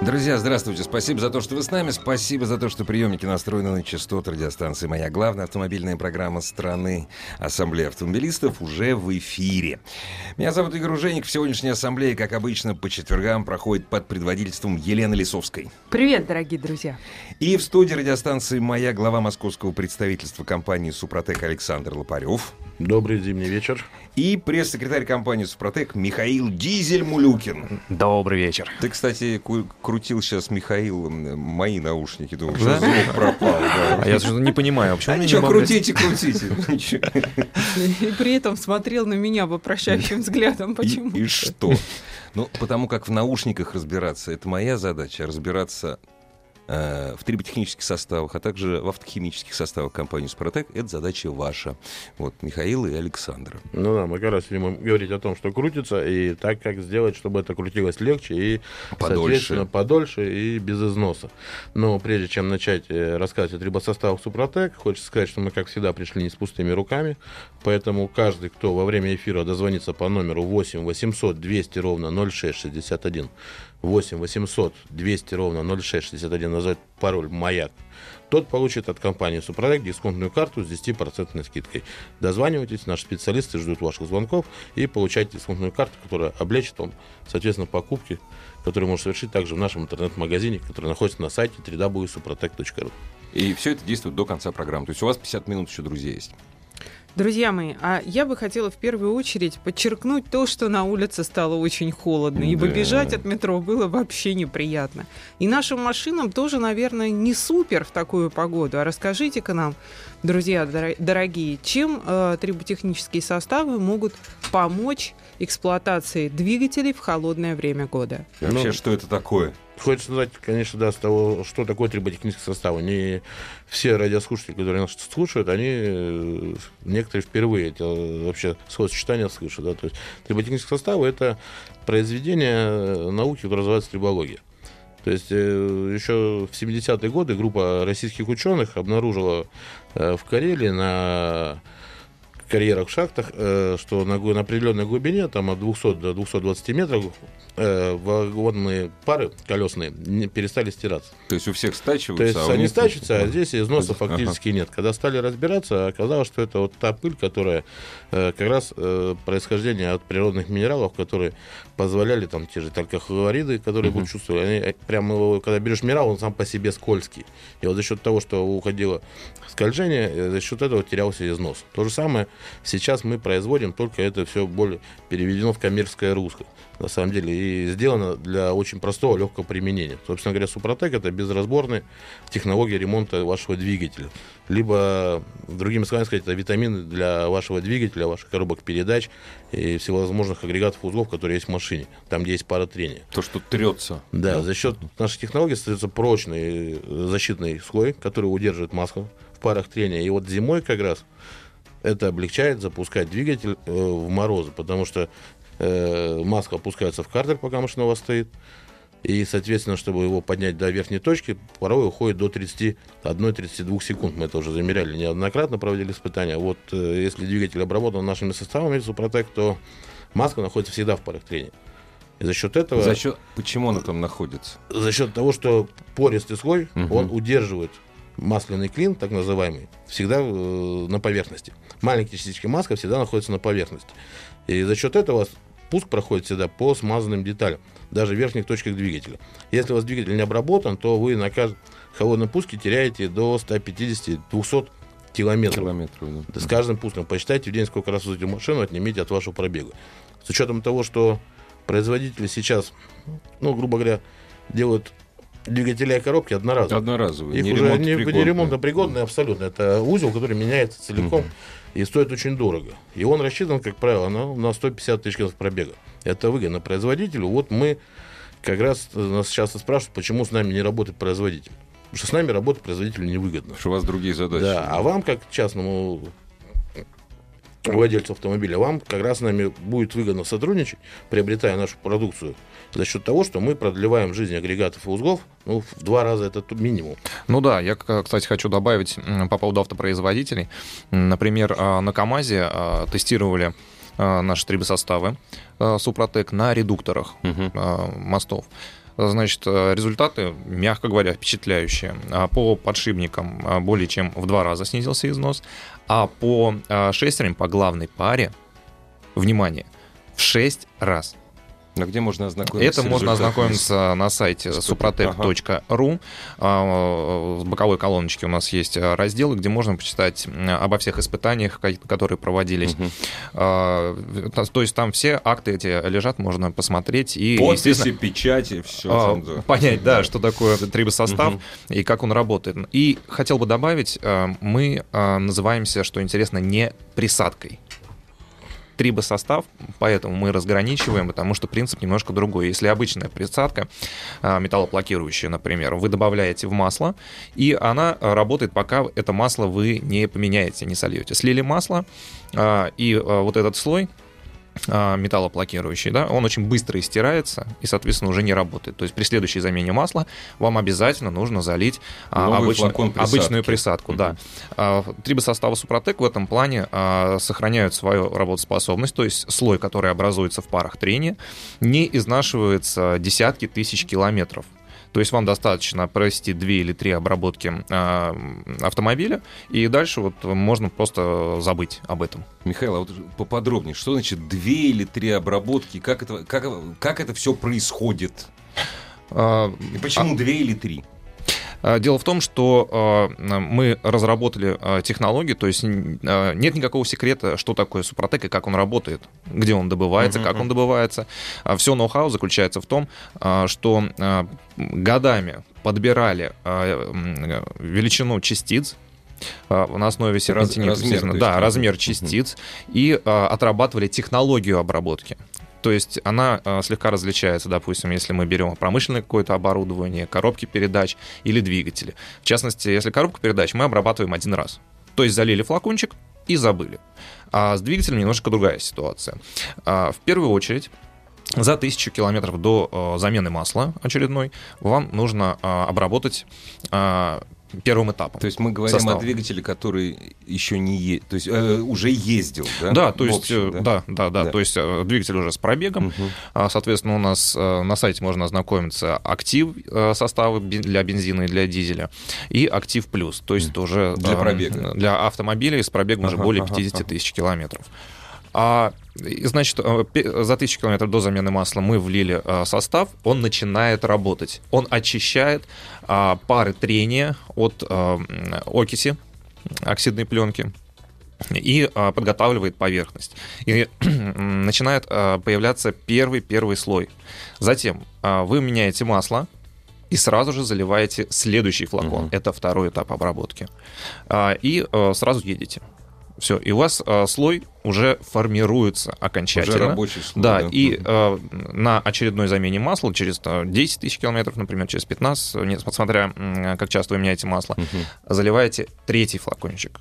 Друзья, здравствуйте. Спасибо за то, что вы с нами. Спасибо за то, что приемники настроены на частоту радиостанции «Моя главная автомобильная программа страны» Ассамблея автомобилистов уже в эфире. Меня зовут Игорь Уженик. В сегодняшней ассамблее, как обычно, по четвергам проходит под предводительством Елены Лисовской. Привет, дорогие друзья. И в студии радиостанции «Моя» глава московского представительства компании «Супротек» Александр Лопарев. Добрый зимний вечер. И пресс-секретарь компании «Супротек» Михаил Дизель-Мулюкин. Добрый вечер. Ты, кстати, крутил сейчас, Михаил, мои наушники. Думал, что звук пропал. Да. А я что-то не понимаю, а почему а ничего, крутите, крутите. И при этом смотрел на меня вопрощающим взглядом. Почему? И, и что? Ну, потому как в наушниках разбираться, это моя задача, разбираться Э, в триботехнических составах, а также в автохимических составах компании «Супротек». Это задача ваша. Вот, Михаила и Александра. Ну да, мы как раз будем говорить о том, что крутится, и так, как сделать, чтобы это крутилось легче и, подольше. соответственно, подольше и без износа. Но прежде чем начать э, рассказывать о трибосоставах «Супротек», хочется сказать, что мы, как всегда, пришли не с пустыми руками, поэтому каждый, кто во время эфира дозвонится по номеру 8 800 200 ровно 0661, 8 800 200 ровно 0661 назовет пароль «Маяк», тот получит от компании «Супротек» дисконтную карту с 10% скидкой. Дозванивайтесь, наши специалисты ждут ваших звонков и получайте дисконтную карту, которая облегчит вам, соответственно, покупки, которые можно совершить также в нашем интернет-магазине, который находится на сайте www.suprotec.ru. И все это действует до конца программы. То есть у вас 50 минут еще, друзья, есть. Друзья мои, а я бы хотела в первую очередь подчеркнуть то, что на улице стало очень холодно, ибо да. бежать от метро было вообще неприятно. И нашим машинам тоже, наверное, не супер в такую погоду. А расскажите-ка нам, друзья дорогие, чем э, триботехнические составы могут помочь эксплуатации двигателей в холодное время года? И вообще, ну, что это такое? Хочется знать, конечно, да, с того, что такое триботехнический состав. Не все радиослушатели, которые нас слушают, они э, некоторые впервые это вообще словосочетание слышат. Да? То есть триботехнический состав – это произведение науки, которое называется трибология. То есть э, еще в 70-е годы группа российских ученых обнаружила э, в Карелии на карьерах, шахтах, э, что на определенной глубине, там от 200 до 220 метров, э, вагонные пары колесные не перестали стираться. То есть у всех стачиваются? То есть а они них... стачиваются, а здесь износа ага. фактически нет. Когда стали разбираться, оказалось, что это вот та пыль, которая э, как раз происхождение от природных минералов, которые позволяли там те же только хлориды, которые uh-huh. будут чувствовать, они прямо, когда берешь минерал, он сам по себе скользкий. И вот за счет того, что уходило скольжение, за счет этого терялся износ. То же самое Сейчас мы производим, только это все более переведено в коммерческое русло, на самом деле, и сделано для очень простого, легкого применения. Собственно говоря, Супротек это безразборная технология ремонта вашего двигателя. Либо, другими словами сказать, это витамины для вашего двигателя, ваших коробок передач и всевозможных агрегатов узлов, которые есть в машине, там, где есть пара трения. То, что трется. Да, да? за счет нашей технологии остается прочный защитный слой, который удерживает масло в парах трения. И вот зимой как раз это облегчает запускать двигатель э, в морозы, потому что э, маска опускается в картер, пока машина у вас стоит. И, соответственно, чтобы его поднять до верхней точки, порой уходит до 31-32 секунд. Мы это уже замеряли неоднократно, проводили испытания. Вот э, если двигатель обработан нашими составами Супротек, то маска находится всегда в парах трения. И за счет этого... За счет... Почему она там находится? За счет того, что пористый слой, угу. он удерживает масляный клин, так называемый, всегда э, на поверхности. Маленькие частички маска всегда находятся на поверхности. И за счет этого пуск проходит всегда по смазанным деталям, даже в верхних точках двигателя. Если у вас двигатель не обработан, то вы на каждом холодном пуске теряете до 150-200 километров. километров да. С каждым пуском. Посчитайте в день, сколько раз вы машину, отнимите от вашего пробега. С учетом того, что производители сейчас, ну, грубо говоря, делают двигателя и коробки одноразовые. Одноразовые. Их не уже не, не ремонтно пригодные абсолютно. Это узел, который меняется целиком угу. И стоит очень дорого. И он рассчитан, как правило, на, на 150 тысяч километров пробега. Это выгодно производителю. Вот мы как раз нас часто спрашивают, почему с нами не работает производитель. Потому что с нами работать производителю невыгодно. Что у вас другие задачи. Да, а вам, как частному владельцу автомобиля, вам как раз с нами будет выгодно сотрудничать, приобретая нашу продукцию, за счет того, что мы продлеваем жизнь агрегатов и узлов ну, в два раза это минимум. Ну да, я, кстати, хочу добавить по поводу автопроизводителей. Например, а, на КАМАЗе а, тестировали а, наши трибосоставы Супротек на редукторах угу. мостов. Значит, результаты, мягко говоря, впечатляющие. По подшипникам более чем в два раза снизился износ, а по шестерням, по главной паре, внимание, в шесть раз – а где можно ознакомиться? Это можно ознакомиться на сайте suprotec.ru. Ага. С боковой колоночки у нас есть разделы, где можно почитать обо всех испытаниях, которые проводились. Угу. То есть там все акты эти лежат, можно посмотреть. И, Подписи, печати, все. А. Понять, да, что такое трибосостав угу. и как он работает. И хотел бы добавить, мы называемся, что интересно, не присадкой трибосостав, поэтому мы разграничиваем, потому что принцип немножко другой. Если обычная присадка, а, металлоплакирующая, например, вы добавляете в масло, и она работает, пока это масло вы не поменяете, не сольете. Слили масло, а, и а, вот этот слой металлоплакирующий, да, он очень быстро истирается и, соответственно, уже не работает. То есть при следующей замене масла вам обязательно нужно залить а, обычную, обычную присадку. Mm-hmm. Да. А, трибосоставы Супротек в этом плане сохраняют свою работоспособность, то есть слой, который образуется в парах трения, не изнашивается десятки тысяч километров. То есть вам достаточно провести две или три обработки э, автомобиля, и дальше вот можно просто забыть об этом. Михаил, а вот поподробнее, что значит две или три обработки? Как это, как, как это все происходит? А, и почему а... две или три? А, дело в том, что а, мы разработали а, технологии, то есть нет никакого секрета, что такое Супротек и как он работает, где он добывается, как он добывается. Все ноу-хау заключается в том, что годами подбирали величину частиц, на основе серпентинита, размер, да, размер частиц, угу. и отрабатывали технологию обработки. То есть она э, слегка различается, допустим, если мы берем промышленное какое-то оборудование, коробки передач или двигатели. В частности, если коробку передач мы обрабатываем один раз. То есть залили флакончик и забыли. А с двигателем немножко другая ситуация. А, в первую очередь за тысячу километров до э, замены масла очередной вам нужно э, обработать э, первым этапом. То есть мы говорим состава. о двигателе, который еще не е... то есть э, уже ездил, да? Да, то есть общем, э, да? Да, да, да, да. То есть э, двигатель уже с пробегом. Угу. Соответственно, у нас э, на сайте можно ознакомиться актив составы для бензина и для дизеля и актив плюс, то есть уже для пробега для автомобилей с пробегом ага, уже более 50 ага, тысяч километров. А, значит, за тысячу километров до замены масла мы влили состав, он начинает работать. Он очищает а, пары трения от а, окиси оксидной пленки и а, подготавливает поверхность. И начинает появляться первый-первый слой. Затем вы меняете масло, и сразу же заливаете следующий флакон. Угу. Это второй этап обработки. И сразу едете. Все, и у вас э, слой уже формируется окончательно. Уже рабочий слой. Да, да. и э, на очередной замене масла через 10 тысяч километров, например, через 15, не, смотря как часто вы меняете масло, угу. заливаете третий флакончик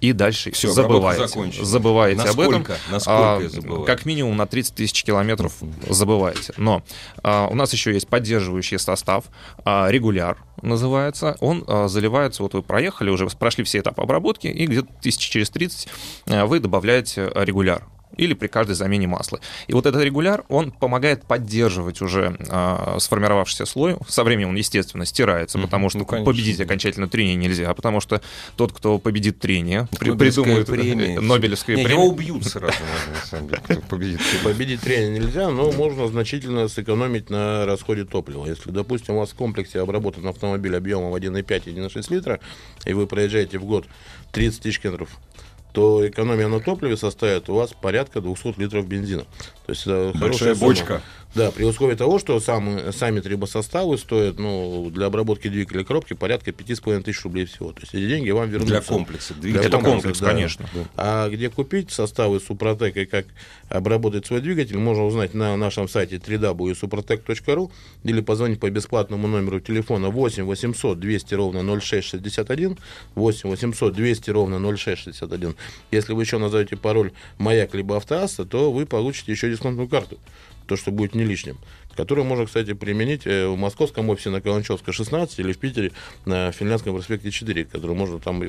и дальше Все, забываете. Забываете насколько, об этом. Насколько а, Как минимум на 30 тысяч километров забываете. Но а, у нас еще есть поддерживающий состав, а, регуляр называется. Он а, заливается, вот вы проехали, уже прошли все этапы обработки, и где-то тысячи через 30 а, вы добавляете регуляр или при каждой замене масла. И вот этот регуляр, он помогает поддерживать уже э, сформировавшийся слой. Со временем он, естественно, стирается, потому что ну, победить окончательно трение нельзя, потому что тот, кто победит трение, при, придумает премия. Не, премию. Его убьют сразу, на самом деле, кто победит. Победить трение нельзя, но можно значительно сэкономить на расходе топлива. Если, допустим, у вас в комплексе обработан автомобиль объемом 1,5-1,6 литра, и вы проезжаете в год 30 тысяч километров то экономия на топливе составит у вас порядка 200 литров бензина. То есть большая бочка. Да, при условии того, что сам, сами трибосоставы стоят ну, для обработки двигателя коробки порядка 5,5 тысяч рублей всего. То есть эти деньги вам вернутся. Для комплекса. Для Это комплекса, комплекс, да. конечно. А где купить составы Супротек и как обработать свой двигатель, можно узнать на нашем сайте www.suprotec.ru или позвонить по бесплатному номеру телефона 8 800 200 ровно 0661, 8 800 200 ровно 0661. Если вы еще назовете пароль «Маяк» либо «Автоасса», то вы получите еще дисконтную карту, то, что будет не лишним, которую можно, кстати, применить э, в московском офисе на Каланчевской 16 или в Питере на Финляндском проспекте 4, который можно там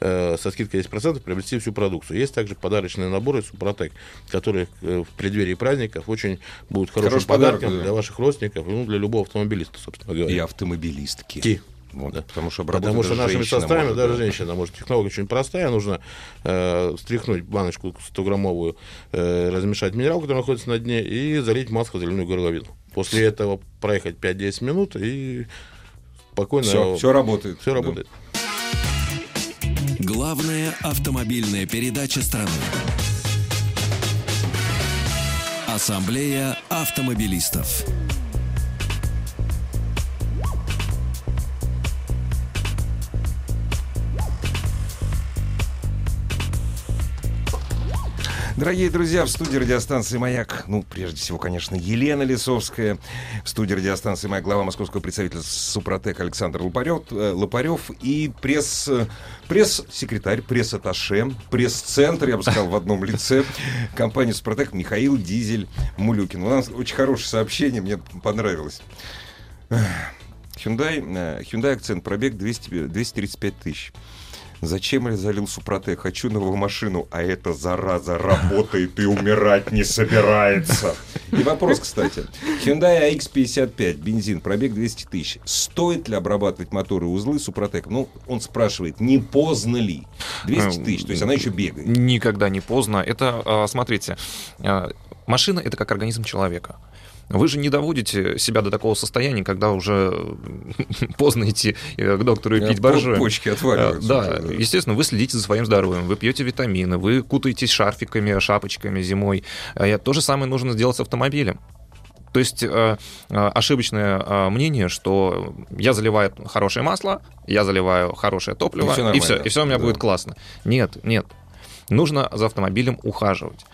э, со скидкой 10% приобрести всю продукцию. Есть также подарочные наборы Супротек, которые э, в преддверии праздников очень будут хорошим Хороший подарок, подарком да. для ваших родственников, и, ну, для любого автомобилиста, собственно говоря. И автомобилистки. Ки. Вот, Да. Потому что Потому что нашими составами, может, даже да. женщина может. Технология очень простая. Нужно э, встряхнуть баночку 100-граммовую, э, размешать минерал, который находится на дне, и залить масло зеленую горловину. После этого проехать 5-10 минут и спокойно... Все, все работает. Все Да. работает. Главная автомобильная передача страны. Ассамблея автомобилистов. Дорогие друзья, в студии радиостанции «Маяк», ну, прежде всего, конечно, Елена Лисовская, в студии радиостанции «Маяк» глава московского представительства «Супротек» Александр Лопарев, э, Лопарев и пресс, э, пресс-секретарь, пресс-атташе, пресс-центр, я бы сказал, в одном лице компании «Супротек» Михаил Дизель Мулюкин. У нас очень хорошее сообщение, мне понравилось. Hyundai, э, Hyundai акцент, пробег 200, 235 тысяч. Зачем я залил Супротек? Хочу новую машину, а эта зараза работает и умирать не собирается. И вопрос, кстати. Hyundai AX55, бензин, пробег 200 тысяч. Стоит ли обрабатывать моторы и узлы Супротек? Ну, он спрашивает, не поздно ли? 200 тысяч, то есть она еще бегает. Никогда не поздно. Это, а, смотрите, а, машина — это как организм человека. Вы же не доводите себя до такого состояния, когда уже поздно идти э, к доктору и пить боржоми. Почки отваливаются. Да, уже, естественно, вы следите за своим здоровьем, вы пьете витамины, вы кутаетесь шарфиками, шапочками зимой. А То же самое нужно сделать с автомобилем. То есть э, э, ошибочное э, мнение, что я заливаю хорошее масло, я заливаю хорошее топливо, И всё и все, и все у меня Да. будет классно. Нет, нет. Нужно за автомобилем ухаживать.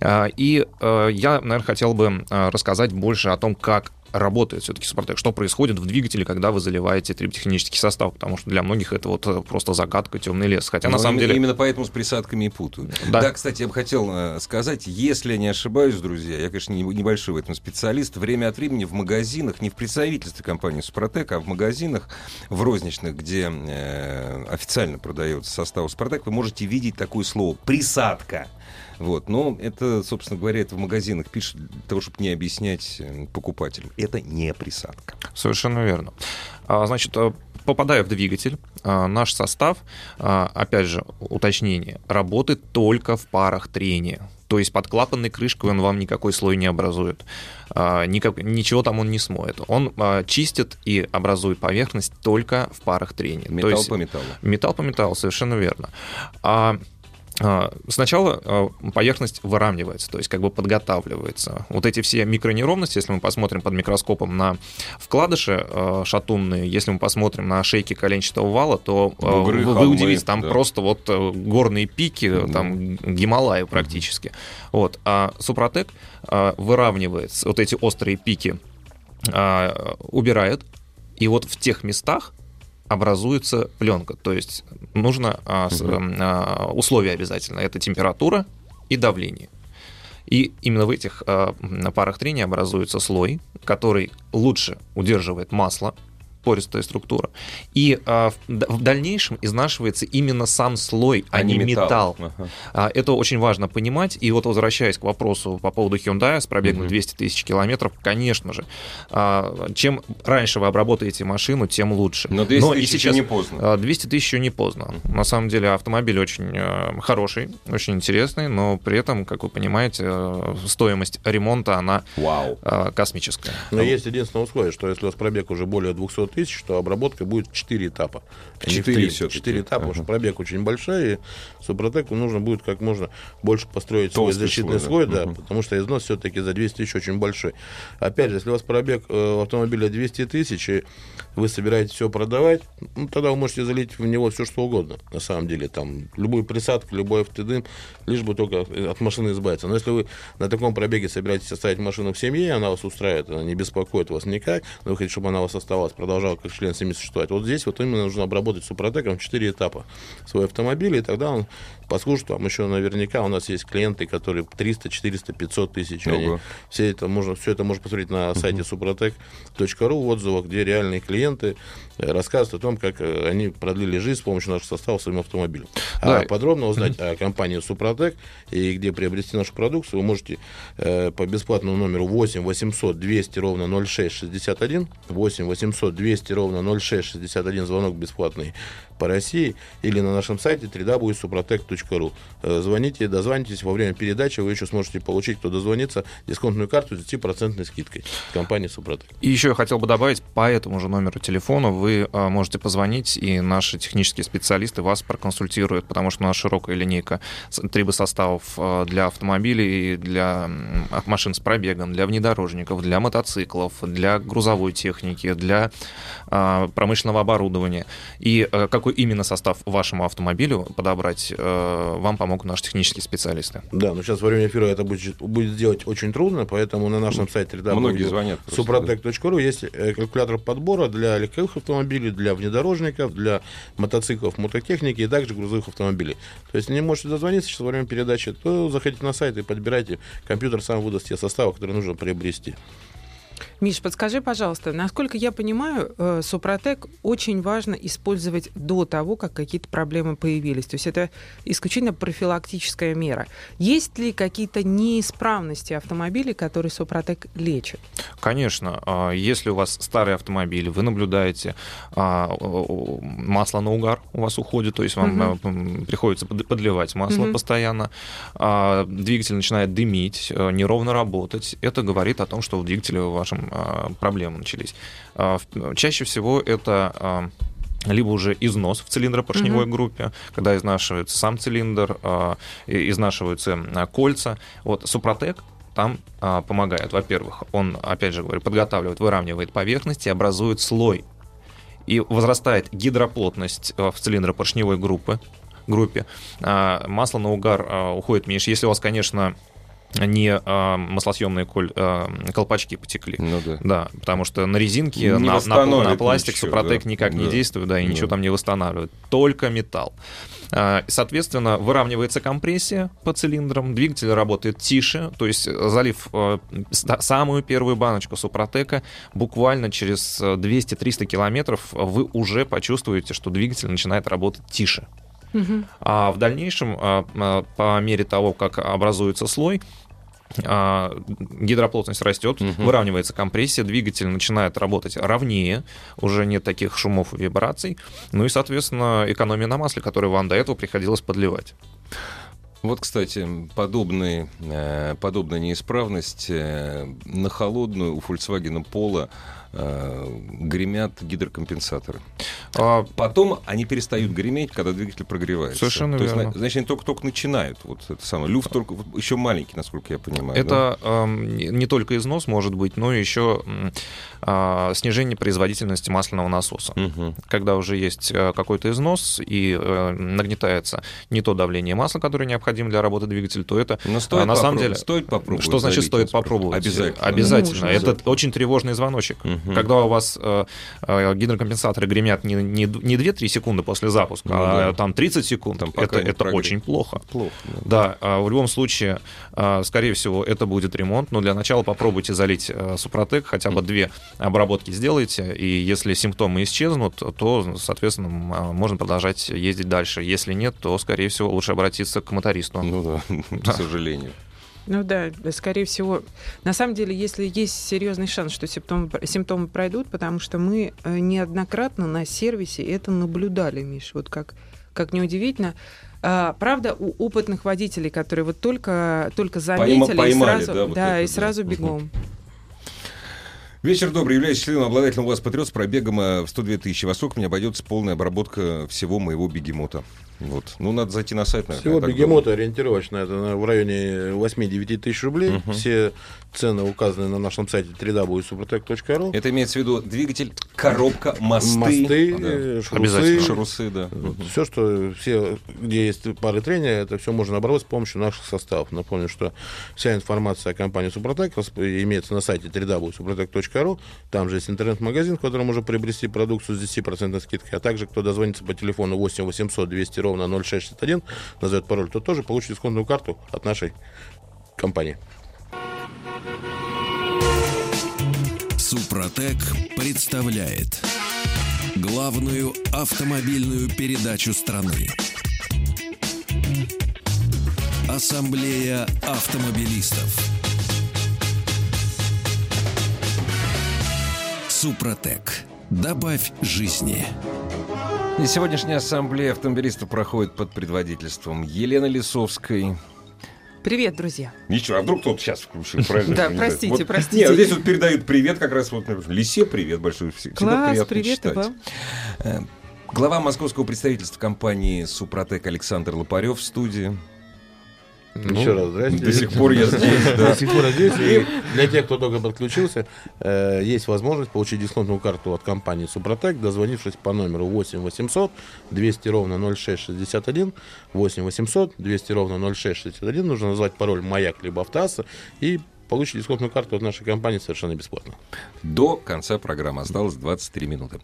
А, И э, я, наверное, хотел бы э, рассказать больше о том, как работает все-таки Супротек, что происходит в двигателе, когда вы заливаете триботехнический состав, потому что для многих это вот э, просто загадка, темный лес. Хотя на Ну, самом именно, деле... Именно поэтому с присадками и путают. Да. Да, кстати, я бы хотел э, сказать, если я не ошибаюсь, друзья, я, конечно, не- небольшой в этом специалист, время от времени в магазинах, не в представительстве компании Супротек, а в магазинах, в розничных, где э, официально продается состав Супротек, вы можете видеть такое слово «присадка». Вот, но это, собственно говоря, это в магазинах пишут для того, чтобы не объяснять э, покупателям. Это не присадка. Совершенно верно. А, Значит, э, попадая в двигатель, а, наш состав, а, опять же, уточнение, работает только в парах трения. То есть под клапанной крышкой он вам никакой слой не образует. Никак- ничего там он не смоет. Он чистит и образует поверхность только в парах трения. То Металл есть по металлу. Металл по металлу, совершенно верно. А, Сначала а, поверхность выравнивается, то есть как бы подготавливается. Вот эти все микронеровности, если мы посмотрим под микроскопом на вкладыши а, шатунные, если мы посмотрим на шейки коленчатого вала, то Бугры, вы, вы удивитесь, там да. просто вот э, горные пики, Да. там Гималаи практически. Вот. А Супротек выравнивает вот эти острые пики, убирает, и вот в тех местах образуется пленка. То есть нужно а, условия обязательно. Это температура и давление. И именно в этих а, парах трения образуется слой, который лучше удерживает масло, пористая структура. И а, в, дальнейшем изнашивается именно сам слой, а, не металл. Ага. А, Это очень важно понимать. И вот возвращаясь к вопросу по поводу Hyundai с пробегом Мгм. 200 тысяч километров, конечно же, а, чем раньше вы обработаете машину, тем лучше. Но 200 и тысяч еще не поздно. а, 200 тысяч еще не поздно. На самом деле автомобиль очень э, хороший, очень интересный, но при этом, как вы понимаете, э, стоимость ремонта, она Вау. э, космическая. Но есть единственное условие, что если у вас пробег уже более 200 тысяч, то обработка будет 4 этапа. а не в Четыре три. всё-таки. Четыре этапа, потому Ага. что пробег очень большой, и Супротеку нужно будет как можно больше построить свой Толстый защитный слой, слой, да. Мгм. потому что износ все-таки за 200 тысяч очень большой. Опять же, если у вас пробег э, автомобиля 200 тысяч, и вы собираетесь все продавать, ну, тогда вы можете залить в него все, что угодно, на самом деле. Там любую присадку, любой автодым, лишь бы только от машины избавиться. Но если вы на таком пробеге собираетесь оставить машину в семье, она вас устраивает, она не беспокоит вас никак, но вы хотите, чтобы она у вас оставалась, продолжала как член семьи существовать. Вот здесь вот именно нужно обработать супротеком 4 этапа свой автомобиль, и тогда он послушает, там еще наверняка у нас есть клиенты, которые 300, 400, 500 тысяч, они все это можно, все это можно посмотреть на сайте suprotec.ru в отзывах, где реальные клиенты э, рассказывают о том, как э, они продлили жизнь с помощью нашего состава своим автомобилем. Да. А подробно узнать о компании Супротек и где приобрести нашу продукцию, вы можете э, по бесплатному номеру 8 800 200 ровно 0661, 8 800 200 ровно 0661, звонок бесплатный по России, или на нашем сайте www.suprotec.ru. Э, Звоните, дозвонитесь, во время передачи вы еще сможете получить, кто дозвонится, дисконтную карту с 10% скидкой компании Супротек. И еще я хотел бы добавить, по этому же номеру телефона вы а, можете позвонить, и наши технические специалисты вас проконсультируют, потому что у нас широкая линейка трибосоставов а, для автомобилей, для машин с пробегом, для внедорожников, для мотоциклов, для грузовой техники, для промышленного оборудования. И какой именно состав вашему автомобилю подобрать, вам помогут наши технические специалисты. Да, но сейчас во время эфира это будет, будет сделать очень трудно, поэтому на нашем сайте Многие звонят suprotec.ru есть э, калькулятор подбора для легковых автомобилей, для внедорожников, для мотоциклов, мототехники и также грузовых автомобилей. То есть не можете дозвониться сейчас во время передачи, то заходите на сайт и подбирайте. Компьютер сам выдаст те составы, которые нужно приобрести. Миш, подскажи, пожалуйста, насколько я понимаю, э, Супротек очень важно использовать до того, как какие-то проблемы появились. То есть это исключительно профилактическая мера. Есть ли какие-то неисправности автомобилей, которые Супротек лечит? Конечно, а, если у вас старый автомобиль, вы наблюдаете а, масло на угар у вас уходит, то есть вам м, приходится под- подливать масло Мгм. постоянно, двигатель начинает дымить, а, неровно работать, это говорит о том, что в двигателе в вашем а, проблемы начались. А, Чаще всего это а, либо уже износ в цилиндропоршневой Мгм. группе, когда изнашивается сам цилиндр, изнашиваются кольца. Вот Супротек там а, помогает. Во-первых, он, опять же говорю, подготавливает, выравнивает поверхность и образует слой. И возрастает гидроплотность в цилиндропоршневой группы, группе. А, масло на угар уходит меньше. Если у вас, конечно, не а, маслосъемные коль- а, колпачки потекли. Ну да. Да, потому что на резинке, Не на, на, на пластик ничего, Супротек да. никак не Да. действует, да, и Да. ничего там не восстанавливает. Только металл. А, Соответственно, выравнивается компрессия по цилиндрам, двигатель работает тише, то есть э, залив э, самую первую баночку Супротека, буквально через э, 200-300 километров вы уже почувствуете, что двигатель начинает работать тише. А в дальнейшем, а, а, по мере того, как образуется слой, а, гидроплотность растет, Мгм. выравнивается компрессия, двигатель начинает работать ровнее, уже нет таких шумов и вибраций, ну и, соответственно, экономия на масле, которую вам до этого приходилось подливать. Вот, кстати, подобные, э, подобная неисправность э, на холодную у Volkswagen Polo э, гремят гидрокомпенсаторы. А, Потом они перестают греметь, когда двигатель прогревается. Совершенно То есть, верно. на- значит, они только-только начинают. Вот это самое. Люфт только еще маленький, насколько я понимаю. да? Это эм, не не только износ может быть, но еще а, снижение производительности масляного насоса. Мгм. когда уже есть э, какой-то износ и э, нагнетается не то давление масла, которое необходимо для работы двигателя, то это Но стоит а, на самом деле стоит попробовать. что значит стоит попробовать? Обязательно. Обязательно. Нужно. Это очень тревожный звоночек. Мгм. Когда у вас э, э, гидрокомпенсаторы гремят не, не, не 2-3 секунды после запуска, Ну а да. там 30 секунд, Там это, это очень плохо. Плохо. да. Да, а, в любом случае, а, скорее всего, это будет ремонт, но для начала попробуйте залить э, Супротек, хотя бы две обработки сделайте, и если симптомы исчезнут, то, соответственно, можно продолжать ездить дальше. Если нет, то, скорее всего, лучше обратиться к мотористу. Ну да, к сожалению. Ну да, да, скорее всего. На самом деле, если есть серьезный шанс, что симптомы, симптомы пройдут, потому что мы э, неоднократно на сервисе это наблюдали, Миш. Вот как, как неудивительно. А, правда, у опытных водителей, которые вот только, только заметили поймали, и сразу, да, вот это, и да. сразу Мгм. бегом. Вечер добрый. Являюсь членом обладателем у вас Патриот с пробегом э, в 102 тысячи. Во сколько мне обойдется полная обработка всего моего бегемота? Вот. Ну, надо зайти на сайт, наверное. Всего бегемота думаю. ориентировочно это в районе 8-9 тысяч рублей. Мгм. Все цены указаны на нашем сайте www.suprotec.ru. Это имеется в виду двигатель, коробка, мосты. Мосты, Да. э, шрусы. Обязательно. Шарусы, да. Все, что все, где есть пары трения, это все можно обработать с помощью наших составов. Напомню, что вся информация о компании Супротек имеется на сайте www.suprotec.ru. Там же есть интернет-магазин, в котором можно приобрести продукцию с 10% скидкой. А также, кто дозвонится по телефону 8 800 200 ровно 0661, назовет пароль, то тоже получит дисконтную карту от нашей компании. Супротек представляет главную автомобильную передачу страны. Ассамблея автомобилистов. Супротек. Добавь жизни. И сегодняшняя ассамблея автомобилистов проходит под предводительством Елены Лисовской. Привет, друзья. Ничего, а вдруг кто-то сейчас включил, правильно? Да, простите, Вот- простите. Нет, здесь вот передают привет как раз вот Лисе привет большой. Всегда Класс, приятно привет и читать. вам. Э, Глава московского представительства компании «Супротек» Александр Лопарев в студии. Ну, Еще раз, здрасте. До сих пор я здесь, да. До сих пор я здесь. И для тех, кто только подключился, э, есть возможность получить дисконтную карту от компании Супротек, дозвонившись по номеру 8 800 200 ровно 0661. 8 800 200 ровно 0661. Нужно назвать пароль «Маяк» либо «Автоасса» и получить дисконтную карту от нашей компании совершенно бесплатно. До конца программы осталось 23 минуты.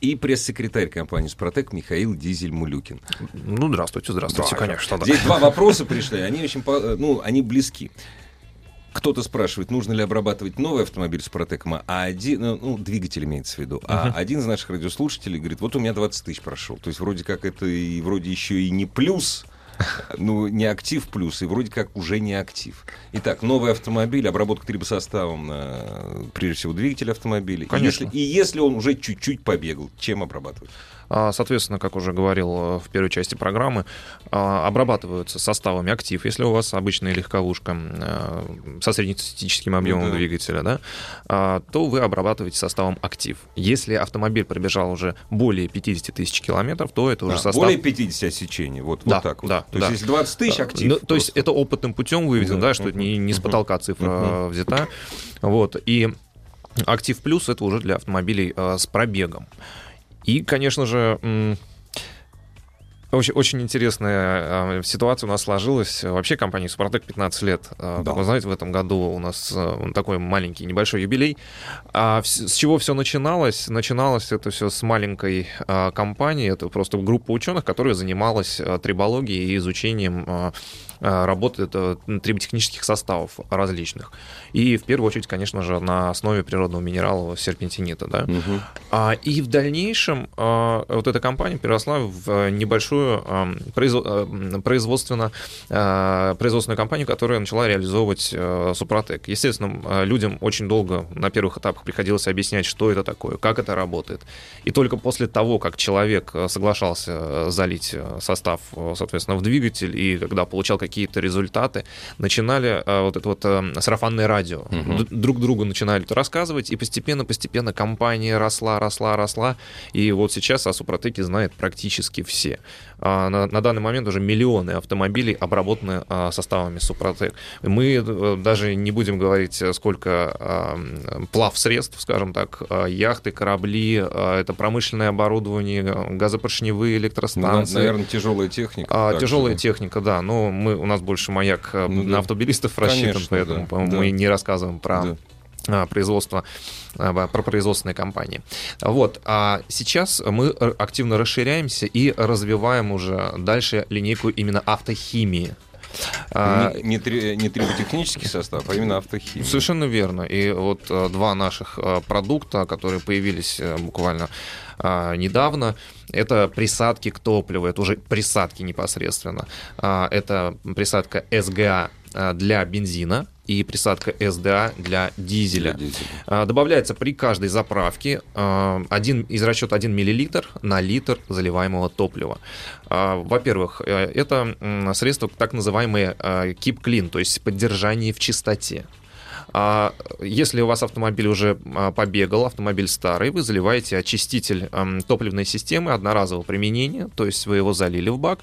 И пресс-секретарь компании «Супротек» Михаил Дизель-Мулюкин. Ну, здравствуйте, здравствуйте, Да, конечно, да. Здесь два вопроса пришли, они очень, ну, они близки. Кто-то спрашивает, нужно ли обрабатывать новый автомобиль с Протеком, а один, ну, ну, двигатель имеется в виду. А один из наших радиослушателей говорит, вот у меня 20 тысяч прошел. То есть вроде как это и вроде еще и не плюс, ну, не актив плюс, и вроде как уже не актив. Итак, новый автомобиль, обработка трибосоставом, прежде всего, двигатель автомобиля. И Конечно. если- И если он уже чуть-чуть побегал, чем обрабатывать? А, Соответственно, как уже говорил э, в первой части программы, а, обрабатываются составами актив. Если у вас обычная легковушка э, со среднестатистическим объемом Ну да. двигателя, да, а, то вы обрабатываете составом актив. Если автомобиль пробежал уже более 50 тысяч километров, то это уже Да, состав... Более 50 осечений, вот, Да, вот так вот. да, То да. есть если 20 тысяч Да, актив. ну, то есть это опытным путем выведено, Да. да, что это не, не с потолка цифра взята. Вот. И актив плюс это уже для автомобилей э, с пробегом. И, конечно же, очень, очень интересная э, ситуация у нас сложилась. Вообще компания «Супротек» 15 лет. Э, Да. Как вы знаете, в этом году у нас э, такой маленький небольшой юбилей. А с чего все начиналось? Начиналось это все с маленькой компании. Это просто группа ученых, которая занималась трибологией и изучением работы триботехнических составов различных. И в первую очередь, конечно же, на основе природного минерала серпентинита. Да? А, и в дальнейшем вот эта компания переросла в небольшую м, производственно, а, производственную компанию, которая начала реализовывать а, Супротек. Естественно, а, людям очень долго на первых этапах приходилось объяснять, что это такое, как это работает. И только после того, как человек а, соглашался а, залить состав, соответственно, в двигатель, и когда получал какие-то результаты, начинали вот это вот а, сарафанное радио. Д- друг другу начинали это рассказывать, и постепенно-постепенно компания росла, росла, росла. И вот сейчас о Супротеке знает практически все. А, На, на данный момент уже миллионы автомобилей обработаны а, составами Супротек. Мы э, даже не будем говорить, э, сколько а, плав средств, скажем так, яхты, корабли, это промышленное оборудование, газопоршневые Ну, электростанции. наверное, тяжелая техника. А, тяжелая техника, да. Но мы, у нас больше маяк э, Ну да. на автомобилистов рассчитан, Конечно, поэтому да, по-моему, да. мы не рассказываем про Да. А, производство, а, про производственные компании. Вот. А сейчас мы активно расширяемся и развиваем уже дальше линейку именно автохимии. А, Не, не, три- не триботехнический состав, а именно автохимия. Совершенно верно. И вот э, два наших э, продукта, которые появились э, буквально недавно, это присадки к топливу, это уже присадки непосредственно. А, Это присадка СГА для бензина и присадка СДА для дизеля. Для дизеля. А, Добавляется при каждой заправке а, один, из расчета 1 мл на литр заливаемого топлива. А, Во-первых, э, это средство так называемое а, keep clean, то есть поддержание в чистоте. А если у вас автомобиль уже а, побегал, автомобиль старый, вы заливаете очиститель эм, топливной системы одноразового применения, то есть вы его залили в бак,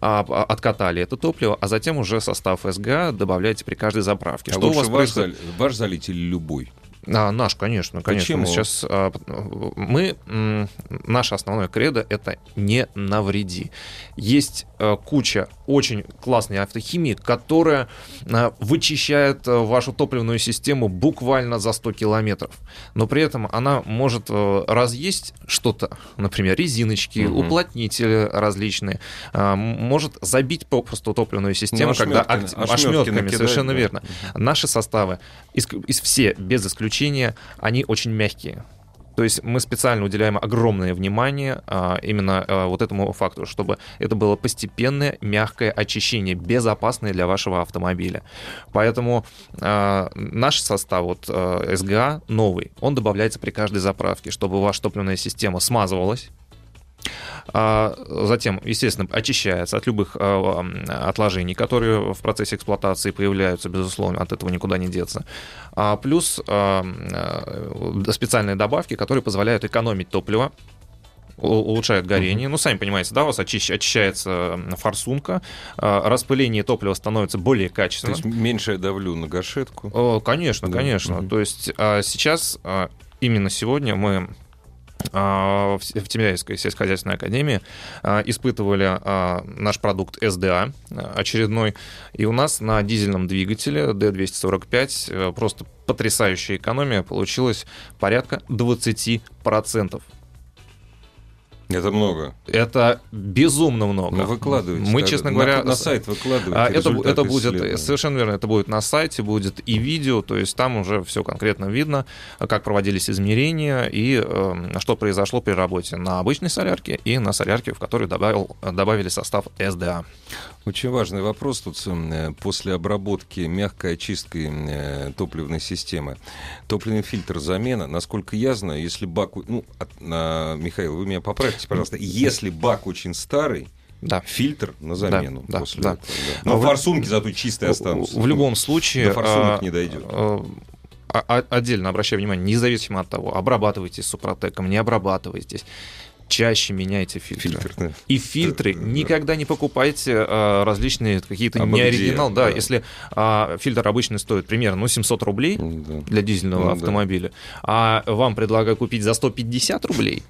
а, откатали это топливо, а затем уже состав СГА добавляете при каждой заправке. А Что у вас ваш, происходит? ваш залить или любой? А, наш, конечно, конечно. Почему? Мы сейчас а, мы м, наше основное кредо это не навреди. Есть а, куча очень классной автохимии, которая а, вычищает а, вашу топливную систему буквально за 100 километров, но при этом она может а, разъесть что-то, например, резиночки, Мгм. уплотнители различные, а, может забить попросту топливную систему, Ну, когда ошметками- ошметки ошметками, накидать, совершенно да. верно. Наши составы, из, из все без исключения, они очень мягкие. То есть мы специально уделяем огромное внимание а, именно а, вот этому факту, чтобы это было постепенное, мягкое очищение, безопасное для вашего автомобиля. Поэтому а, наш состав, вот а, СГА новый, он добавляется при каждой заправке, чтобы ваша топливная система смазывалась, затем, естественно, очищается от любых а, отложений, которые в процессе эксплуатации появляются, безусловно, от этого никуда не деться. А плюс а, а, специальные добавки, которые позволяют экономить топливо, улучшают горение. Ну, сами понимаете, да, у вас очищ- очищается форсунка, а, распыление топлива становится более То качественным. есть меньше я давлю на гашетку. Конечно, Да. конечно. Мгм. То есть а, сейчас, а, именно сегодня мы а, в С- в Тимирязевской сельскохозяйственной академии а, испытывали а, наш продукт СДА а, очередной, и у нас на дизельном двигателе D245 э, просто потрясающая экономия получилась порядка 20%. Это много. Это безумно много. Ну, выкладывайте. Мы, честно на- говоря, На, сайт выкладывайте. а, это, это будет, совершенно верно, это будет на сайте, будет и видео, то есть там уже все конкретно видно, как проводились измерения и э, что произошло при работе на обычной солярке и на солярке, в которой добавил, добавили состав СДА. Очень важный вопрос тут э, после обработки мягкой очисткой э, топливной системы. Топливный фильтр замена, насколько я знаю, если бак... Ну, от- на- Михаил, вы меня поправьте, пожалуйста. Если бак очень старый, Да. фильтр на замену да, после да. этого. да. Но А в- форсунки зато чистые останутся. В любом случае... До форсунок а, не дойдет. а, а- отдельно обращаю внимание, независимо от того, обрабатывайтесь супротеком, не обрабатывайтесь, чаще меняйте фильтры. Фильтр, да. И фильтры Да, да. никогда не покупайте а, различные какие-то А не где? оригинал. Да, Да. если а, фильтр обычно стоит примерно ну, 700 рублей Да. для дизельного Ну, да. автомобиля, а вам предлагаю купить за 150 рублей,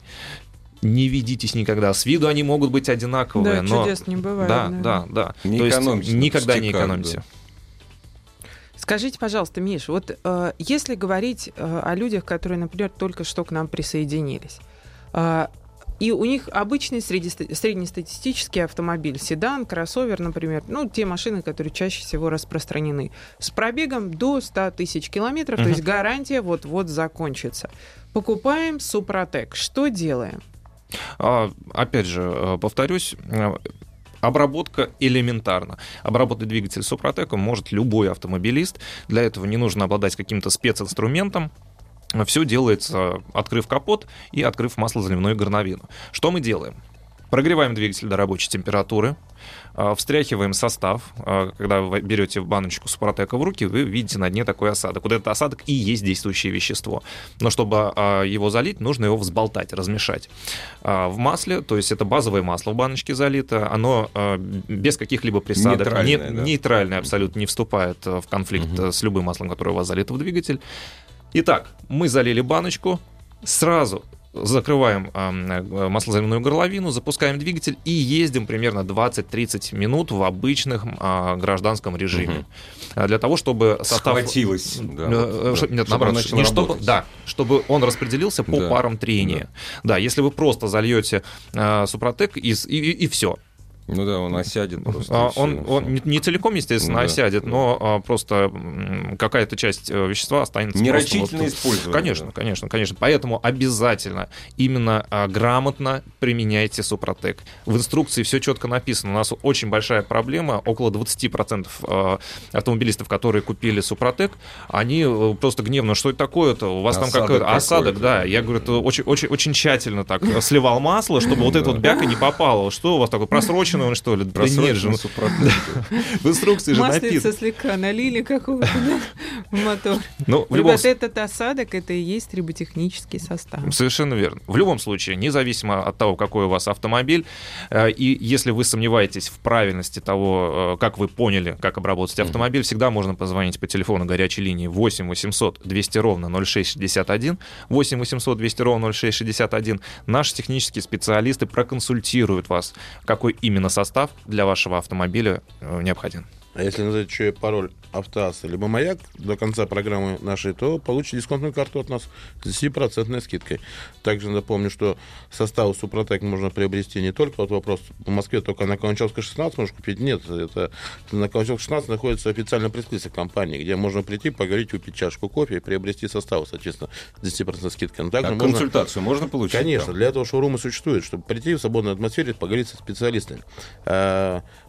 не ведитесь никогда. С виду они могут быть одинаковые, Да, но... чудес не бывает. Да, да. да, да. Не То есть никогда не экономьте. да. Скажите, пожалуйста, Миш, вот э, если говорить э, о людях, которые, например, только что к нам присоединились, э, и у них обычный среднеста- среднестатистический автомобиль, седан, кроссовер, например, ну, те машины, которые чаще всего распространены, с пробегом до 100 тысяч километров, то Мгм. есть гарантия вот-вот закончится. Покупаем Супротек. Что делаем? А, Опять же, э, повторюсь, э, Обработка элементарна. Обработать двигатель Супротеком может любой автомобилист. Для этого не нужно обладать каким-то специнструментом. Все делается, открыв капот и открыв маслозаливную горловину. Что мы делаем? Прогреваем двигатель до рабочей температуры, а, встряхиваем состав. А, Когда вы берете баночку Супротека в руки, вы видите на дне такой осадок. Вот этот осадок и есть действующее вещество. Но чтобы а, его залить, нужно его взболтать, размешать. В масле, то есть это базовое масло в баночке залито, оно без каких-либо присадок, Нейтральное, не- да? нейтральное абсолютно, не вступает в конфликт а, с любым маслом, которое у вас залито в двигатель. Итак, мы залили баночку, сразу закрываем м, маслозаливную горловину, запускаем двигатель и ездим примерно 20-30 минут в обычных а, гражданском режиме. Для того, чтобы состав... Схватилось. да, Э, что- да, Нет, чтобы наоборот, не чтобы, работать. да, чтобы он распределился по Да, парам трения. Да. если вы просто зальете э, Супротек и, с- и, и все. Ну да, он осядет просто. А, и всё, он всё. он не, не целиком, естественно, Ну осядет, да. но а, просто какая-то часть э, вещества останется Нерачительно просто вот- использование, Конечно, да. конечно, конечно. Поэтому обязательно именно а, грамотно применяйте Супротек. В инструкции все четко написано. У нас очень большая проблема. Около 20% а, автомобилистов, которые купили Супротек, они э, просто гневно, что это такое-то? У вас там Осадок какой-то осадок, да. Я говорю, это очень, очень, очень тщательно так сливал масло, чтобы вот это вот бяка не попало. Что у вас такое? Просроченное запрещено, он что ли? Да нет же. В инструкции же написано. слегка налили какого-то да, в мотор. Ну, в любом вот этот осадок, это и есть триботехнический состав. Совершенно верно. В любом случае, независимо от того, какой у вас автомобиль, э, и если вы сомневаетесь в правильности того, э, как вы поняли, как обработать автомобиль, всегда можно позвонить по телефону горячей линии 8 800 200 ровно 0661, 8 800 200 ровно 0661. Наши технические специалисты проконсультируют вас, какой именно состав для вашего автомобиля э, необходим. А если назвать еще и пароль автоасса либо маяк до конца программы нашей, то получите дисконтную карту от нас с 10% скидкой. Также напомню, что состав Супротек можно приобрести не только, вот вопрос, в Москве только на Каланчевской 16 можешь купить, нет, это на Каланчевской 16 находится официальный пресс-список компании, где можно прийти, поговорить, выпить чашку кофе и приобрести состав, соответственно, с 10% скидкой. Но также А можно- консультацию можно получить? Конечно, там? для этого шоурумы существуют, чтобы прийти в свободной атмосфере, поговорить со специалистами.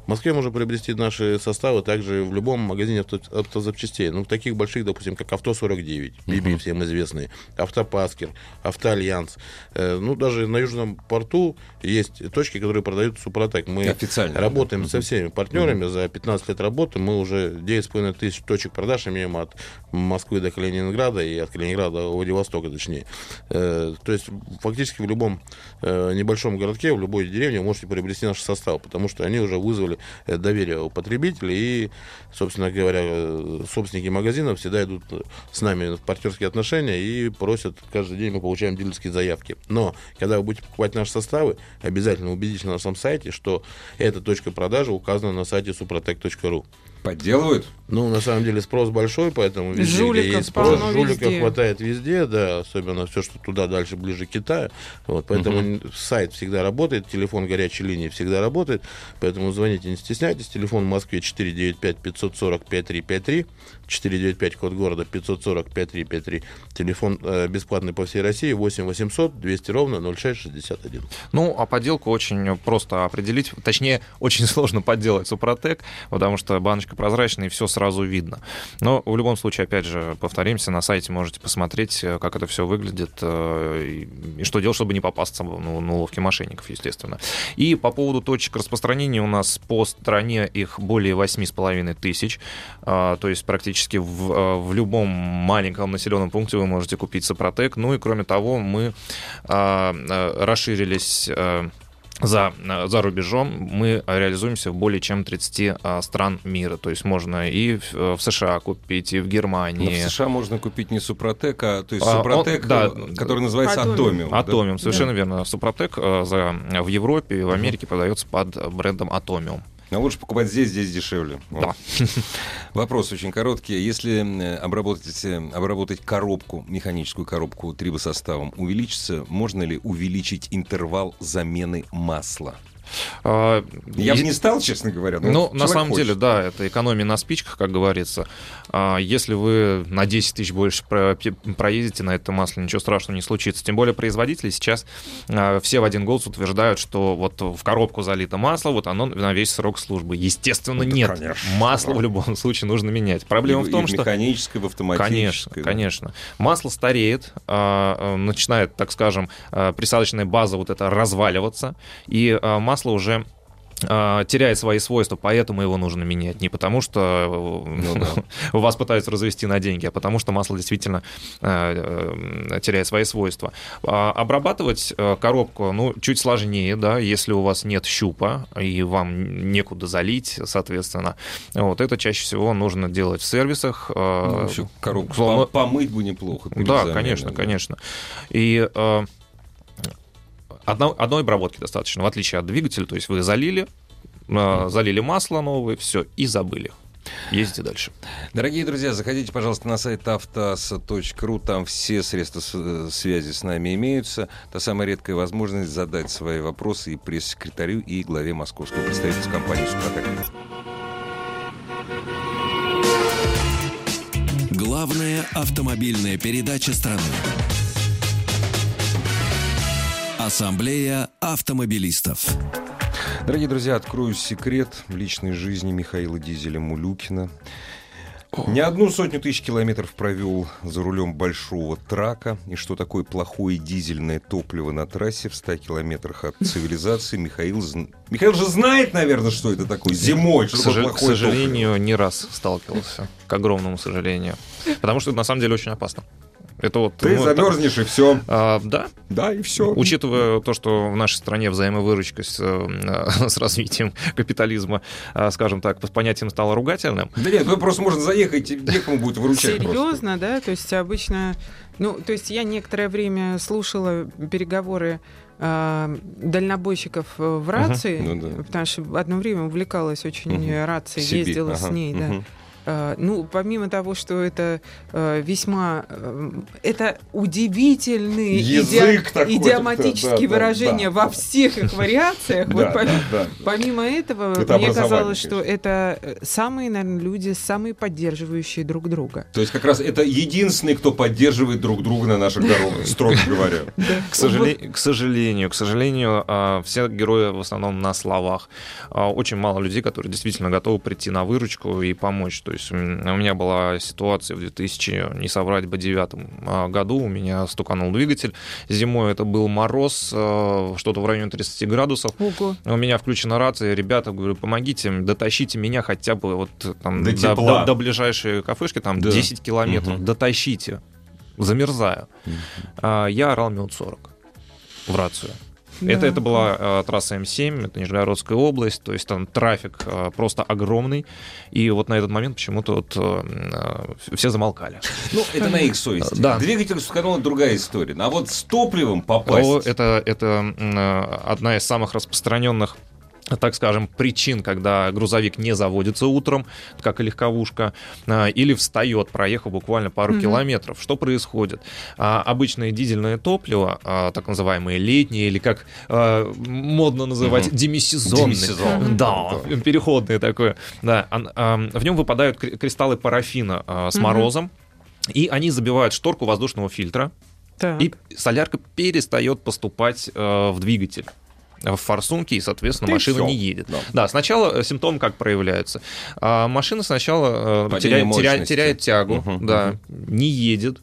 В Москве можно приобрести наши составы также в любом магазине авто- автозапчастей. Ну, таких больших, допустим, как Авто 49, BB всем известные, Автопаскер, Автоальянс. Э, Ну, даже на Южном порту есть точки, которые продают Супротек. Мы Официально, работаем со всеми партнерами. За 15 лет работы мы уже 9,5 тысяч точек продаж имеем от Москвы до Калининграда и от Калининграда до Владивостока, точнее. Э, То есть фактически в любом э, небольшом городке, в любой деревне вы можете приобрести наш состав, потому что они уже вызвали э, доверие у потребителей и, собственно говоря, э, собственники магазинов всегда идут с нами в партнерские отношения и просят, каждый день мы получаем дилерские заявки. Но, когда вы будете покупать наши составы, обязательно убедитесь на нашем сайте, что эта точка продажи указана на сайте suprotec.ru. Подделывают? Ну, на самом деле спрос большой, поэтому везде, где Жуликов есть спрос, жуликов везде. хватает везде, да, особенно все, что туда дальше, ближе к Китаю. Вот, поэтому сайт всегда работает, телефон горячей линии всегда работает, поэтому звоните, не стесняйтесь. Телефон в Москве 495-540-5353, 495 код города 540-5353. Телефон э, бесплатный по всей России 8 800 200 ровно 0661. Ну, а подделку очень просто определить, точнее, очень сложно подделать Супротек, потому что баночка прозрачная, и все сразу видно. Но в любом случае, опять же, повторимся, на сайте можете посмотреть, э, как это все выглядит, э, и, и что делать, чтобы не попасться ну, на уловки мошенников, естественно. И по поводу точек распространения у нас по стране их более 8,5 тысяч, а, то есть практически в, э, в любом маленьком населенном пункте вы можете купить Сопротек. Ну и кроме того, мы а, э, расширились э, за, э, за рубежом мы реализуемся в более чем 30 а, стран мира. То есть можно и в, э, в США купить, и в Но Германии. в США можно купить не Супротек, а то есть А, он- Супротек, да. э, который называется Атомиум. Атомиум. да? Атомиум, совершенно верно. Супротек э, за, в Европе и в Америке продается под брендом Атомиум. Но лучше покупать здесь, здесь дешевле. Да. Вопрос очень короткий. Если э, обработать, э, обработать коробку, механическую коробку трибосоставом, увеличится, можно ли увеличить интервал замены масла? А, Я и- бы не стал, честно говоря. Ну, на самом хочет. деле, да, это экономия на спичках, как говорится. А, Если вы на 10 тысяч больше проедете на этом масле, ничего страшного не случится. Тем более производители сейчас а, все в один голос утверждают, что вот в коробку залито масло, вот оно на весь срок службы. Естественно, Это, нет. конечно. Масло в любом случае нужно менять. Проблема И в и том, в что... механической, в Конечно, автоматической. да. конечно. Масло стареет, а, начинает, так скажем, а, присадочная база вот это разваливаться, и а, масло уже а, теряет свои свойства, поэтому его нужно менять. Не потому, что Ну да. вас пытаются развести на деньги, а потому что масло действительно э, э, теряет свои свойства. А, Обрабатывать э, коробку, ну, чуть сложнее, да, если у вас нет щупа и вам некуда залить, соответственно. Вот это чаще всего нужно делать в сервисах. Ну, вообще, коробку словно- по- помыть бы неплохо. да, заменой, конечно, да. конечно. И одно- одной обработки достаточно, в отличие от двигателя. То есть вы залили, э, залили масло новое, все, и забыли. Ездите дальше. Дорогие друзья, заходите, пожалуйста, на сайт автоаса.ру. Там все средства э, связи с нами имеются. Та самая редкая возможность задать свои вопросы и пресс-секретарю, и главе московского представительства компании «Супротек». Главная автомобильная передача страны. Ассамблея автомобилистов. Дорогие друзья, открою секрет в личной жизни Михаила Дизеля Мулюкина. Не одну сотню тысяч километров провел за рулем большого трака. И что такое плохое дизельное топливо на трассе в 100 километрах от цивилизации, Михаил... Михаил же знает, наверное, что это такое зимой, К, что сожа- к сожалению, не раз сталкивался. К огромному сожалению. Потому что это на самом деле очень опасно. Это вот... Ты ну, так- замерзнешь, и все. А, да, Да, и все. Учитывая то, что в нашей стране взаимовыручка с, э, с развитием капитализма, э, скажем так, по понятиям стала ругательным, Да нет, ну просто можно заехать, и некому будет выручать просто. Серьезно, да? То есть обычно... Ну, то есть я некоторое время слушала переговоры а, дальнобойщиков э, в рации, Ну да. потому что одно время увлекалась очень Мгм. рацией, ездила с ага, ней, да. А, Ну, помимо того, что это э, весьма... э, Это удивительные Язык такой, идиоматические да, да, выражения да. во всех их вариациях. Вот Да, помимо- да, да. Помимо этого, Это мне казалось, что это э, самые, наверное, люди, самые поддерживающие друг друга. То есть как раз это единственный, кто поддерживает друг друга на наших дорогах, строго говоря. К сожалению, к сожалению, а, все герои в основном на словах. А, Очень мало людей, которые действительно готовы прийти на выручку и помочь. То есть у меня была ситуация в 2000, не соврать бы, девятом а, году. У меня стуканул двигатель. Зимой это был мороз, а, что-то в районе 30 градусов. Ого. У меня включена рация, ребята, говорю, помогите, дотащите меня хотя бы вот там До до, до- до ближайшей кафешки, там Да. 10 километров, Мгм. дотащите. Замерзаю. А, я орал минут 40 в рацию. Это, Да. это была э, трасса М7, это Нижегородская область, то есть там трафик э, просто огромный, и вот на этот момент почему-то вот, э, э, все замолкали. Ну, это на их совести. Да. Двигатель сканул другая история. А вот с топливом О, попасть... это, это м, э, одна из самых распространенных так скажем, причин, когда грузовик не заводится утром, как и легковушка, а, или встает, проехав буквально пару Мгм. километров. Что происходит? А, Обычное дизельное топливо, а, так называемые летние, или как модно называть, Мгм. демисезонные. Демисезон. Да, переходное такое. Да, в нем выпадают кри- кристаллы парафина с Мгм. морозом, и они забивают шторку воздушного фильтра, Так. и солярка перестает поступать э, в двигатель в форсунки, и, соответственно, И машина всё. не едет. Да. Да, сначала э, симптомы как проявляются. А машина сначала э, теряет, теряет- теряет тягу, Мгм, да, мгм. не едет.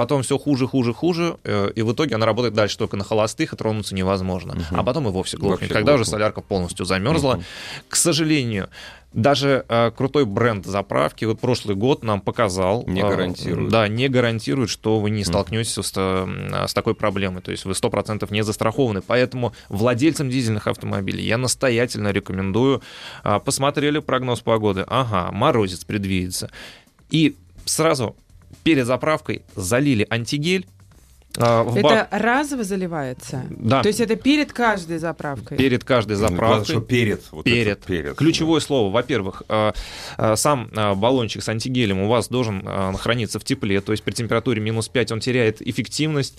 Потом все хуже, хуже, хуже, э, и в итоге она работает дальше только на холостых, и тронуться невозможно. Мгм. А потом и вовсе глохнет, Вообще когда уже глохнет. солярка полностью замерзла. Мгм. К сожалению, даже э, крутой бренд заправки, вот прошлый год нам показал... Не э, гарантирует. Да, не гарантирует, что вы не столкнетесь с, э, с такой проблемой. То есть вы 100% не застрахованы. Поэтому владельцам дизельных автомобилей я настоятельно рекомендую. а, Посмотрели прогноз погоды. Ага, морозец предвидится. И сразу перед заправкой залили антигель. а, в Это бак разово заливается? Да. То есть это перед каждой заправкой? перед каждой главное, заправкой. что перед. Вот Перед. это перед. Ключевое слово, во-первых, э, э, сам баллончик с антигелем у вас должен храниться в тепле, то есть при температуре минус 5 он теряет эффективность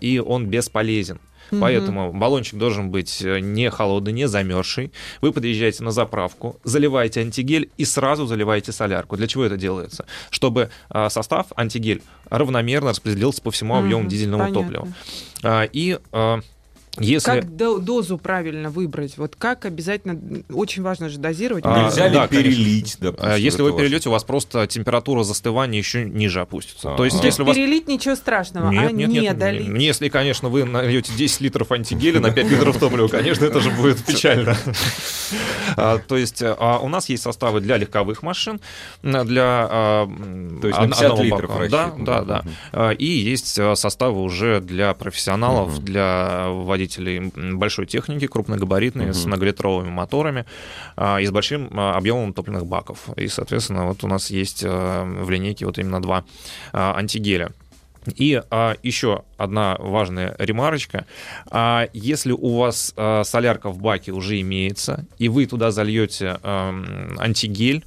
и он бесполезен. Мгм. Поэтому баллончик должен быть э, не холодный, не замерзший. Вы подъезжаете на заправку, заливаете антигель и сразу заливаете солярку. Для чего это делается? Чтобы э, состав антигель равномерно распределился по всему объему Мгм, дизельного понятно. топлива. А, И э, если... Как до- дозу правильно выбрать? Вот как обязательно, очень важно же дозировать. А, Нельзя ли да, перелить, допустим? А, Если вы ваше? перельете, у вас просто температура застывания еще ниже опустится. А. То есть, То есть если у вас... перелить ничего страшного, Нет, а нет, не нет, долить. Если, конечно, вы нальете 10 литров антигеля на 5 литров топлива, конечно, это же будет печально. А, То есть а, у нас есть составы для легковых машин, для а, То есть на од- 50 одного литров. Да, да, да. А, И есть а, составы уже для профессионалов, для водителей м, большой техники, крупногабаритные, с Мгм. многолитровыми моторами а, и с большим а, объемом топливных баков. И, соответственно, вот у нас есть а, в линейке вот именно два а, антигеля. И а, еще одна важная ремарочка. А, если у вас а, солярка в баке уже имеется, и вы туда зальете ам, антигель,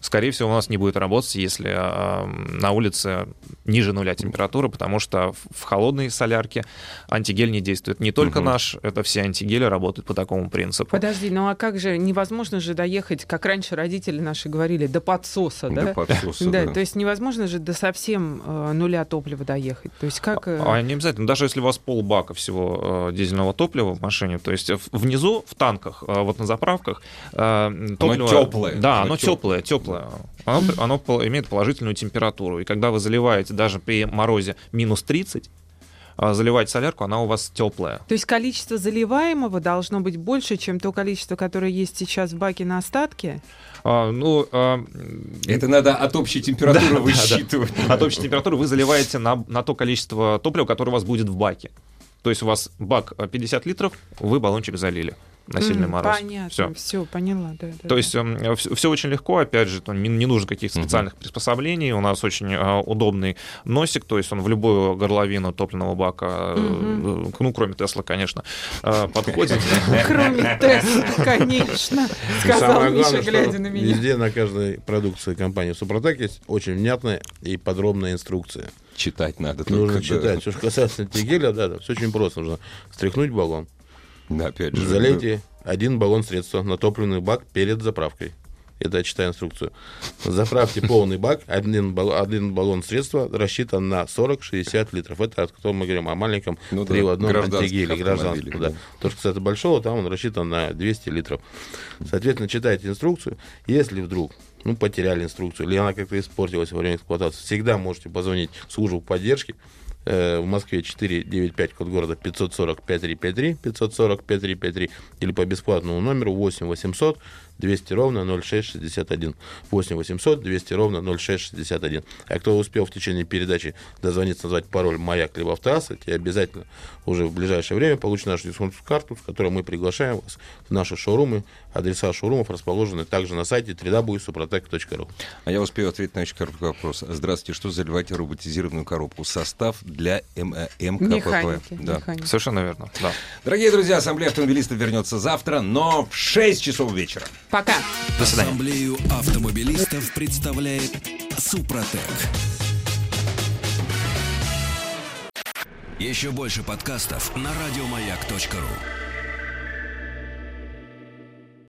скорее всего, у нас не будет работать, если а, на улице ниже нуля температура, потому что в- холодной солярке антигель не действует. Не только Мгм. наш, это все антигели работают по такому принципу. Подожди, ну а как же, невозможно же доехать, как раньше родители наши говорили, до подсоса, да? До подсоса, Да, да. то есть невозможно же до совсем э, нуля топлива доехать. То есть как... э, А не обязательно, даже если у вас полбака всего э, дизельного топлива в машине, то есть внизу в танках, э, вот на заправках, э, топливо... тёплое, Да, оно оно теплое, теплое. Теплое. Оно, оно имеет положительную температуру. И когда вы заливаете даже при морозе минус 30, а, заливаете солярку, она у вас теплая. То есть количество заливаемого должно быть больше, чем то количество, которое есть сейчас в баке на остатке? А, ну, а, Это надо от общей температуры Да, да, высчитывать. от общей температуры вы заливаете на, на то количество топлива, которое у вас будет в баке. То есть у вас бак а, 50 литров, вы баллончик залили на сильный М, мороз. Понятно, Всё. все, поняла. Да, да, То да. есть все, очень легко, опять же, там не, не нужно каких-то специальных приспособлений. У нас очень а, удобный носик, то есть он в любую горловину топливного бака, э, Мгм. ну, кроме Тесла, конечно, э, подходит. Кроме Тесла, конечно, сказал самое Миша, главное, глядя на меня. везде на каждой продукции компании Супротек есть очень внятная и подробная инструкция. Читать надо. Нужно читать. Все, что касается антигеля, да, да, все очень просто. Нужно стряхнуть баллон, Да, опять же. залейте один баллон средства на топливный бак перед заправкой. Это я читаю инструкцию. Заправьте полный бак, один, балл- один баллон средства рассчитан на 40-60 литров. Это от которого мы говорим о маленьком Ну да, 3 в одном антигеле, гражданском. Да. да. То, что кстати, большого, там он рассчитан на 200 литров. Соответственно, читайте инструкцию. Если вдруг ну, потеряли инструкцию, или она как-то испортилась во время эксплуатации, всегда можете позвонить в службу поддержки. Э, В Москве 495, код города 540 5353, 540 5353, или по бесплатному номеру 8 800 200 ровно 0661. 8 800 200 ровно 0661. А кто успел в течение передачи дозвониться, назвать пароль «Маяк» либо «Автоасса», те обязательно уже в ближайшее время получат нашу дисконтную карту, с которой мы приглашаем вас в наши шоурумы. Адреса шоурумов расположены также на сайте www.suprotec.ru. А я успею ответить на очень короткий вопрос. Здравствуйте, что заливать роботизированную коробку? Состав для М- э, МКПП. Механики. Да. механики. Совершенно верно, да. Дорогие друзья, Ассамблея автомобилистов вернется завтра, но в 6 часов вечера. Пока. До свидания. Ассамблею автомобилистов представляет Супротек. Еще больше подкастов на радиомаяк.ру.